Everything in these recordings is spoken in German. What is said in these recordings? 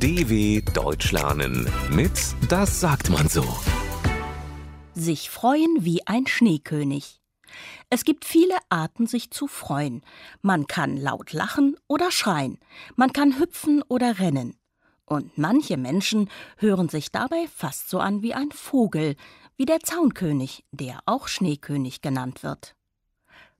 DW Deutsch lernen mit Das sagt man so. Sich freuen wie ein Schneekönig. Es gibt viele Arten, sich zu freuen. Man kann laut lachen oder schreien. Man kann hüpfen oder rennen. Und manche Menschen hören sich dabei fast so an wie ein Vogel, wie der Zaunkönig, der auch Schneekönig genannt wird.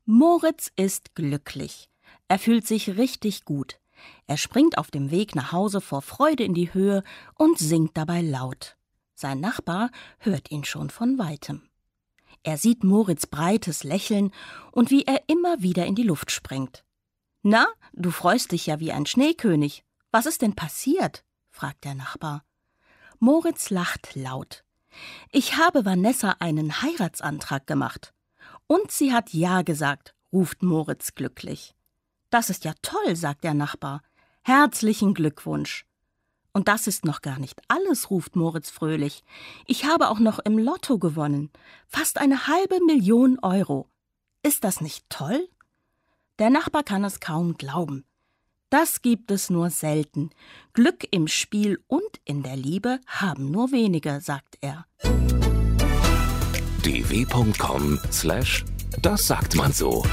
Moritz ist glücklich. Er fühlt sich richtig gut. Er springt auf dem Weg nach Hause vor Freude in die Höhe und singt dabei laut. Sein Nachbar hört ihn schon von weitem. Er sieht Moritz breites Lächeln und wie er immer wieder in die Luft springt. Na, du freust dich ja wie ein Schneekönig. Was ist denn passiert? fragt der Nachbar. Moritz lacht laut. Ich habe Vanessa einen Heiratsantrag gemacht. Und sie hat Ja gesagt, ruft Moritz glücklich. Das ist ja toll, sagt der Nachbar. Herzlichen Glückwunsch. Und das ist noch gar nicht alles, ruft Moritz fröhlich. Ich habe auch noch im Lotto gewonnen. Fast eine halbe Million Euro. Ist das nicht toll? Der Nachbar kann es kaum glauben. Das gibt es nur selten. Glück im Spiel und in der Liebe haben nur wenige, sagt er. dw.com/das sagt man so.